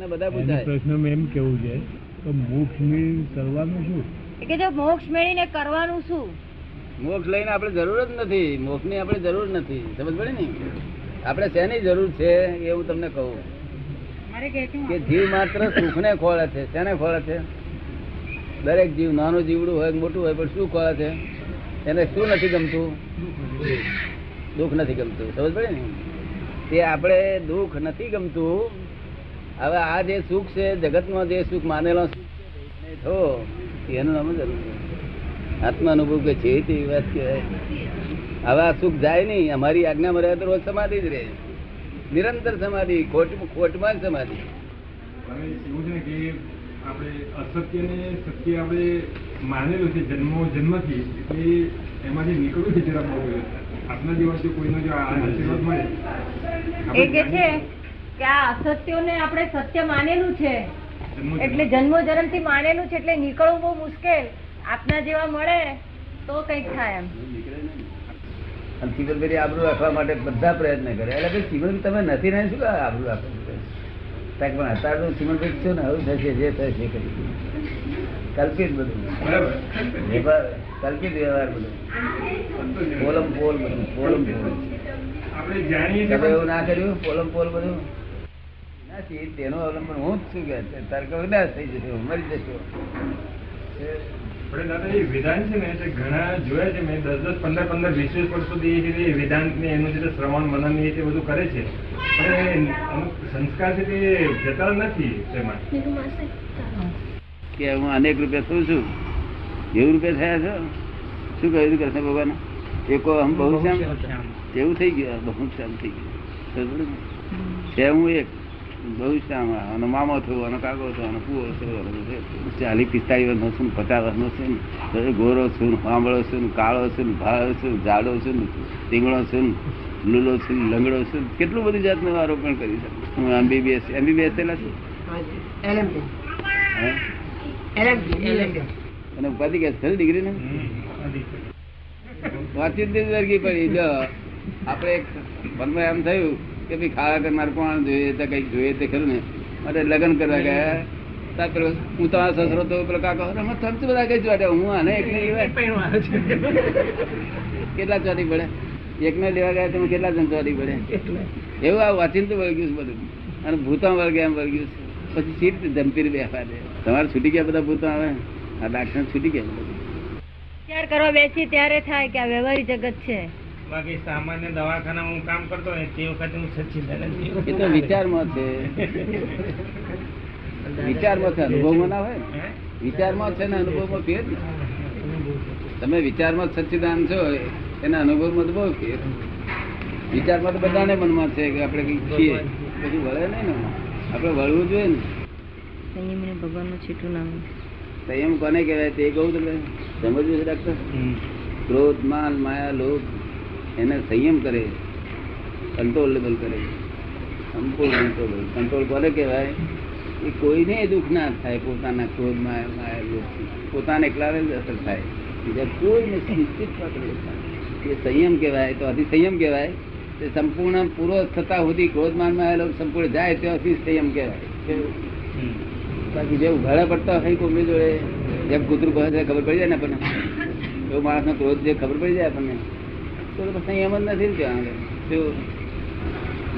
ને બધા પૂછાય. પ્રશ્ન એમ કેવું છે તો મોક્ષ મેળવી કરવાનું શું? કે જો મોક્ષ મેળવીને કરવાનું શું? મોક્ષ લઈને આપણે જરૂર જ નથી. મોક્ષની આપણે જરૂર નથી. સમજ પડે ને? આપણે શેની જરૂર છે એ હું તમને કહું. કે જીવ માત્ર સુખને ખોળે છે. શેને ખોળે છે? દરેક જીવ નાનું જીવડું હોય કે મોટું હોય પણ શું ખોળે છે? એને શું નથી ગમતું? દુઃખ નથી ગમતું. સમજ પડે ને? તે આપણે દુઃખ નથી ગમતું હવે આ જે સુખ છે જગતમાં જે સુખ માનેલો સુખ છે થો એનું નામ જ અનુભવ. આત્મા અનુભવ કે છે તે વાત કહેવાય. હવે આ સુખ જાય નહીં અમારી આજ્ઞા મર્યાદા તો રોજ સમાધિ જ રહે નિરંતર સમાધિ ખોટ ખોટમાં જ સમાધિ. એવું છે કે આપણે અસત્ય ને સત્ય આપણે માનેલું છે જન્મો જન્મથી એટલે એમાંથી નીકળવું છે જરા બહુ આપના જેવા જો કોઈનો જો આશીર્વાદ મળે એ કે છે કે આ અસત્યોને આપણે સત્ય માનેલું છે. એટલે એટલે જન્મથી માનેલું છે એટલે નીકળવું બહુ મુશ્કેલ. આપના જેવા મળે તો કંઈક થાય એમ. અને ચીમનભાઈ આબરૂ રાખવા માટે બધા પ્રયત્ન કરે. એટલે ભાઈ ચીમન તમે નથી ને શું આબરૂ રાખો? પણ અત્યારે તો ચીમનભાઈ છે ને હવે થશે જે થશે કરી કલ્પિત બધું. વ્યવહાર કલ્પિત વ્યવહાર બધું. પોલમ પોલ બધું પોલમ પોલ. આપણે જાણીએ છીએ એવું ના કર્યું? પોલમ પોલ બધું? નથી તેનું અવલંબન હું જ છું કે તારે કહું વિનાશ થઈ જશે મરી જશો. દાદા એ વેદાંત છે ને તે ઘણા જોયા છે મેં દસ દસ પંદર પંદર વીસ વીસ વર્ષ સુધી એ ને એનું જે શ્રવણ મનન ને એ તે બધું કરે છે. પણ અમુક સંસ્કાર છે તે જતા નથી તેમાં. કે હું અનેક રૂપિયા શું છું? એવું રૂપિયા થયા છો? શું કહ્યું કૃષ્ણ ભગવાન? એકો હમ બહુ શ્યામ એવું થઈ ગયું બહુ શ્યામ થઈ ગયું. છે. હું એક શ્યામ અને મામો થયો અને કાકો થયો અને કુવો થયો ચાલી પિસ્તાલીસ વર્ષનો છું ને પચાસ વર્ષનો છું ને ગોરો છું છું ને કાળો છું ને ભાળો છું ને જાડો છું ને રીંગણો છું ને લૂલો છું ને લંગડો છું ને કેટલું બધી જાતનું આરોપણ કરી શકું હું એમબીબીએસ એમબીબીએસ થયેલા છું હે? અને ઉપાધિ કે છે ડિગ્રી ને વાતચીત પડી જો આપણે મનમાં એમ થયું કે ભાઈ ખાવા કરનાર કોણ જોઈએ? તો કંઈક જોઈએ તે ખરું ને. માટે લગ્ન કરવા ગયા. હું તમારા સસરો તો પેલો કાકો સમજ બધા કઈ જોડે હું આને એકને લેવા કેટલા ચોરી પડે? એકને લેવા ગયા તમે કેટલા જણ ચોરી પડે? એવું આ વાંચીને તો વળગ્યું છે બધું. અને ભૂતા વળગે એમ વળગ્યું છે. પછી સીટ ધમપીર બેસવા દે તમારે છૂટી ગયા બધા ભૂતા આવે? આ ડાક્ટર છૂટી ગયા બધા. વિચાર કરવા બેસી ત્યારે થાય કે આ વ્યવહારી જગત છે? બાકી સામાન્ય દવાખાનામાં હું કામ કરતો હોય તે વખતે હું સચિન એ તો વિચારમાં છે. વિચારમાં છે અનુભવમાં ના હોય વિચારમાં છે ને અનુભવમાં ફેર? ને તમે વિચારમાં સચ્ચિદાન છો એના અનુભવમાં તો બહુ ફેર. વિચારમાં તો બધાને મનમાં છે કે આપણે કંઈક છીએ. પછી વળે નહીં ને આપણે વળવું જોઈએ ને. સંયમને ભગવાનનું છેટું નામ સંયમ કોને કહેવાય તે કહું તમે સમજવું છે ડાક્ટર ક્રોધ માન માયા લોભ. એને સંયમ કરે કંટ્રોલેબલ કરે. સંપૂર્ણ કંટ્રોલ કંટ્રોલ કોને કહેવાય? એ કોઈને દુઃખ ના થાય પોતાના ક્રોધમાં પોતાને એકલાને જ અસર થાય. બીજા કોઈને નિશ્ચિત એ સંયમ કહેવાય તો અતિ સંયમ કહેવાય. તે સંપૂર્ણ પૂરો થતા સુધી ક્રોધ માન આવેલો સંપૂર્ણ જાય ત્યાંથી સંયમ કહેવાય. બાકી જે ઉઘાડા પડતા હોય કોમની જોડે જેમ કૂતરું કહે ખબર પડી જાય ને આપણને? એવો માણસનો ક્રોધ જે ખબર પડી જાય આપણને? તો સંયમ જ નથી ત્યાં શું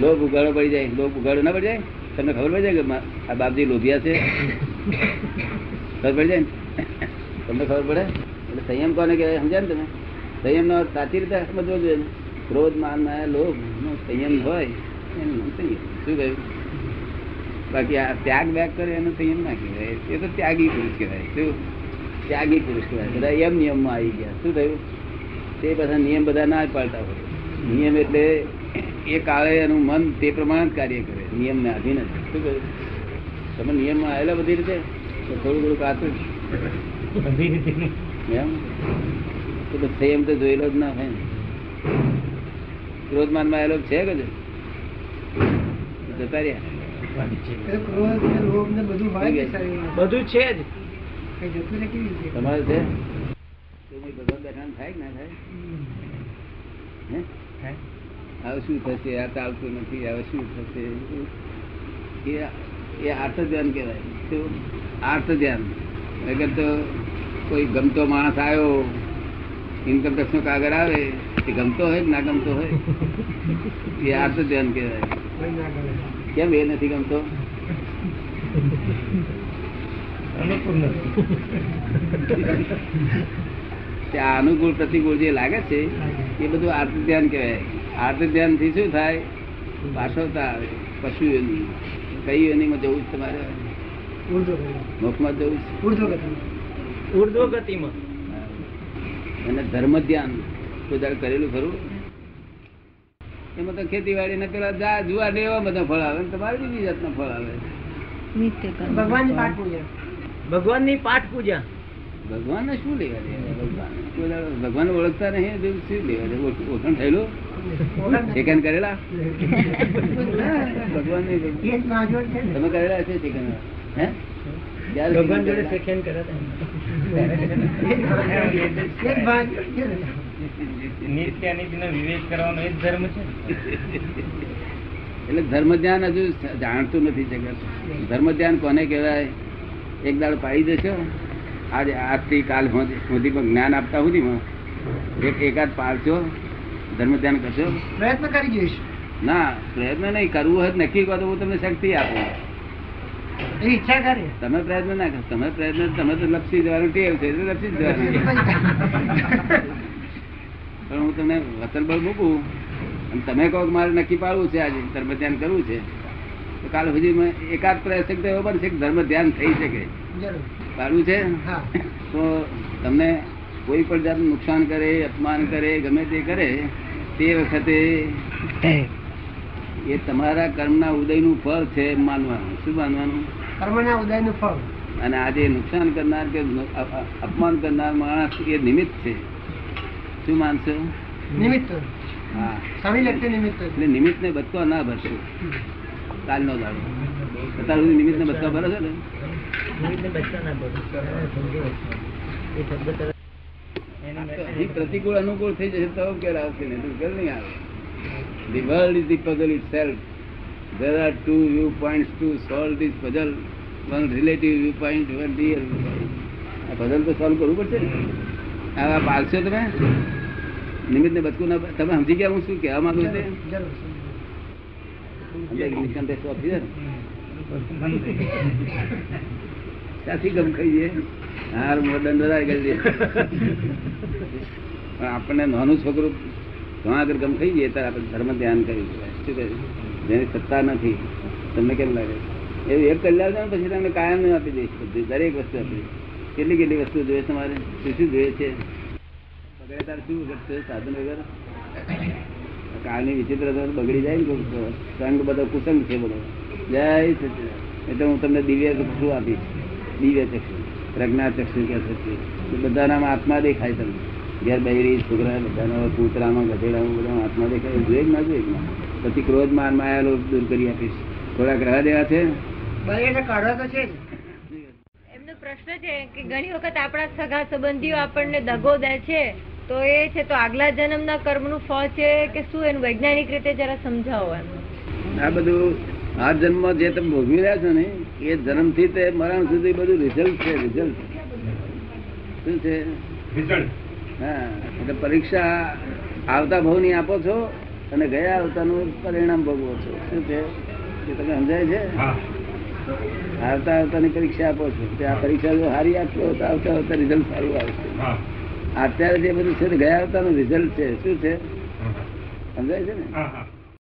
લોભ ઉગાડો પડી જાય લોભ ઉગાડો ના પડી જાય, તમને ખબર પડી જાય કે આ બાપજી લોભિયા છે? ખબર પડી જાય ને? તમને ખબર પડે? એટલે સંયમ કોને કહેવાય, સમજાય ને તમે? સંયમ નો સાચી રીતે સમજવો જોઈએ ને. ક્રોધ, માન, માયા, લોભ નો સંયમ હોય એનું શું કહ્યું? બાકી આ ત્યાગ બેગ કરે એનો સંયમ ના કહેવાય. એ તો ત્યાગી પુરુષ કહેવાય. શું? ત્યાગી પુરુષ કહેવાય. બધા એમ નિયમમાં આવી ગયા. શું થયું? તે બધા નિયમ બધા ના જ પાડતા હોય. નિયમ એટલે એ કાળે એનું મન તે પ્રમાણે જ કાર્ય કરે નિયમને આધીન જ. શું કહ્યું? તમે નિયમમાં આવેલા બધી રીતે? તો થોડું થોડું જ. બધી રીતે એમ? તો સંયમ તો જોયેલો જ ના હોય. ને ક્રોધમાનમાં આવેલો છે કે છે? જતા રહ્યા. બધું છે જ. તમારે છે? થાય ના થાય? હે? હવે શું થશે? આ ચાલતું નથી હવે શું થશે? એ આર્થ ધ્યાન કહેવાય. આર્થ ધ્યાન અગર તો કોઈ ગમતો માણસ આવ્યો ઇન્કમ ટેક્સ નો કાગળ આવે એ ગમતો હોય કે ના ગમતો હોય? એ આર્થ ધ્યાન કહેવાય કેમ એ નથી ગમતો? અનુકૂળ નથી. તે આ અનુકૂળ પ્રતિકૂળ જે લાગે છે એ બધું આર્થ ધ્યાન કહેવાય. આર્થ ધ્યાનથી શું થાય? પાછળતા આવે પશુ યોની કઈ યોનીમાં જવું છે તમારે? મુખમાં જવું છે? ઉર્ધ્વ ગતિમાં અને ધર્મ ધ્યાન દાડે કરેલું ખરું? એમાં તો ખેતીવાડી ને પેલા જા જુવાર ને એવા બધા ફળ આવે. ને તમારે બીજી જાતના ફળ આવે. ભગવાનની પાઠ પૂજા. ભગવાનની પાઠ પૂજા. ભગવાન ને શું લેવા દે ભગવાન ઓળખતા નહીં શું લેવા ઓળખાણ થયેલું? ચેકન કરેલા? ભગવાન તમે કરેલા છે ચેકન? હે? ભગવાન જોડે સેકન્ડ કર્યા વિવેક કરવાનો એ ધર્મ છે એટલે ધર્મ ધ્યાન હજુ જાણતું નથી જગત. ધર્મ ધ્યાન કોને કહેવાય? એક દાડ પાડી દેશો. આજે આજથી કાલ સુધી જ્ઞાન આપતા સુધીમાં એક એકાદ પાડશો ધર્મ ધ્યાન કરશો પ્રયત્ન કરી જઈશ ના પ્રયત્ન નહીં કરવું હોય નક્કી કરો તો હું તમને શક્તિ આપું. ઈચ્છા કરે. તમે પ્રયત્ન ના કરો તમે પ્રયત્ન તમે તો લપસી જવાનું ટેવ છે એટલે લપસી જવાનું. પણ હું તમને વતન બળ મૂકું અને તમે કહો મારે નક્કી પાડવું છે આજે ધર્મ ધ્યાન કરવું છે. કાલ સુધી એકાદ પ્રયત્ન તો એવો બનશે કે ધર્મ ધ્યાન થઈ શકે. સારું છે? તો તમને કોઈ પણ જાતનું નુકસાન કરે અપમાન કરે ગમે તે કરે તે વખતે એ તમારા કર્મના ઉદયનું ફળ છે એમ માનવાનું. શું માનવાનું? કર્મના ઉદયનું ફળ. અને આજે નુકસાન કરનાર કે અપમાન કરનાર માણસ એ નિમિત્ત છે. શું માનશો? નિમિત્ત. હા. નિમિત્ત. એટલે નિમિત્ત ને બચકો ના ભરશો. કાલનો દાડો. અત્યાર સુધી નિમિત્ત ને બચકા ભરો છો ને. ના પ્રતિકૂળ અનુકૂળ થઈ જશે તો ઉકેલ આવશે તો ઉકેલ નહીં આવે. The world is the puzzle itself there are two viewpoints to solve this puzzle one relative viewpoint one real viewpoint. આ પઝલ તો સોલ્વ કરવું પડશે ને. આ પાલશો તમે? નિમિત્ત ને બચકું ના તમે સમજી ગયા હું શું કહેવા માંગુ છું? ત્યાંથી ગમ ખાઈએ હાર મોડન ડરાય કરી પણ આપણને નાનું છોકરું ઘણા આગળ ગમ ખાઈ જઈએ, ત્યારે આપણે ધર્મ ધ્યાન કરી શું કહે જેની સત્તા નથી, તમને કેમ લાગે? એવું એક કલાક ને પછી તમને કાયમ આપી દઈશ બધી. દરેક વસ્તુ આપી કેટલી કેટલી વસ્તુ જોઈએ તમારે? શું શું જોઈએ છે? બગડે તારે શું કરશે? સાધન વગર? કાળની વિચિત્ર બગડી જાય ને. સંગ બધો કુસંગ છે બધો. જય. એટલે હું તમને દિવ્ય ચક્ષુ આપીશ? દિવ્ય ચક્ષુ પ્રજ્ઞા ચક્ષુ કે છે. બધાનામાં આત્મા દેખાય તમને. ઘેર બૈરી છોકરા બધાના કૂતરામાં ગધેડામાં બધા આત્મા દેખાય. જોઈએ ના જોઈએ? પછી ક્રોધ માન માયા દૂર કરી આપીશ. થોડાક ગ્રહ દેવા છે? કાઢવા તો છે એમનો પ્રશ્ન છે કે ઘણી વખત આપણા સગા સંબંધીઓ આપણને દગો દે છે. તો એ છે તો આગલા જન્મના કર્મનું ફળ છે કે શું એનું વૈજ્ઞાનિક રીતે જરા સમજાવો એમ. આ બધું આ જન્મ જે તમે ભોગવી રહ્યા છો ને એ જન્મથી તે મરણ સુધી બધું રિઝલ્ટ છે રિઝલ્ટ શું છે? હા એટલે પરીક્ષા આવતા ભાવની આપો છો અને ગયા આવતાનું પરિણામ ભોગવો છો. શું છે? એ તમે સમજાય છે? હા. આવતા આવતાની પરીક્ષા આપો છો. તે આ પરીક્ષા જો સારી આપશો તો આવતા આવતા રિઝલ્ટ સારું આવશે. હા. અત્યારે જે બધું છે ગયા હતા રિઝલ્ટ છે. શું છે? સમજાય છે ને?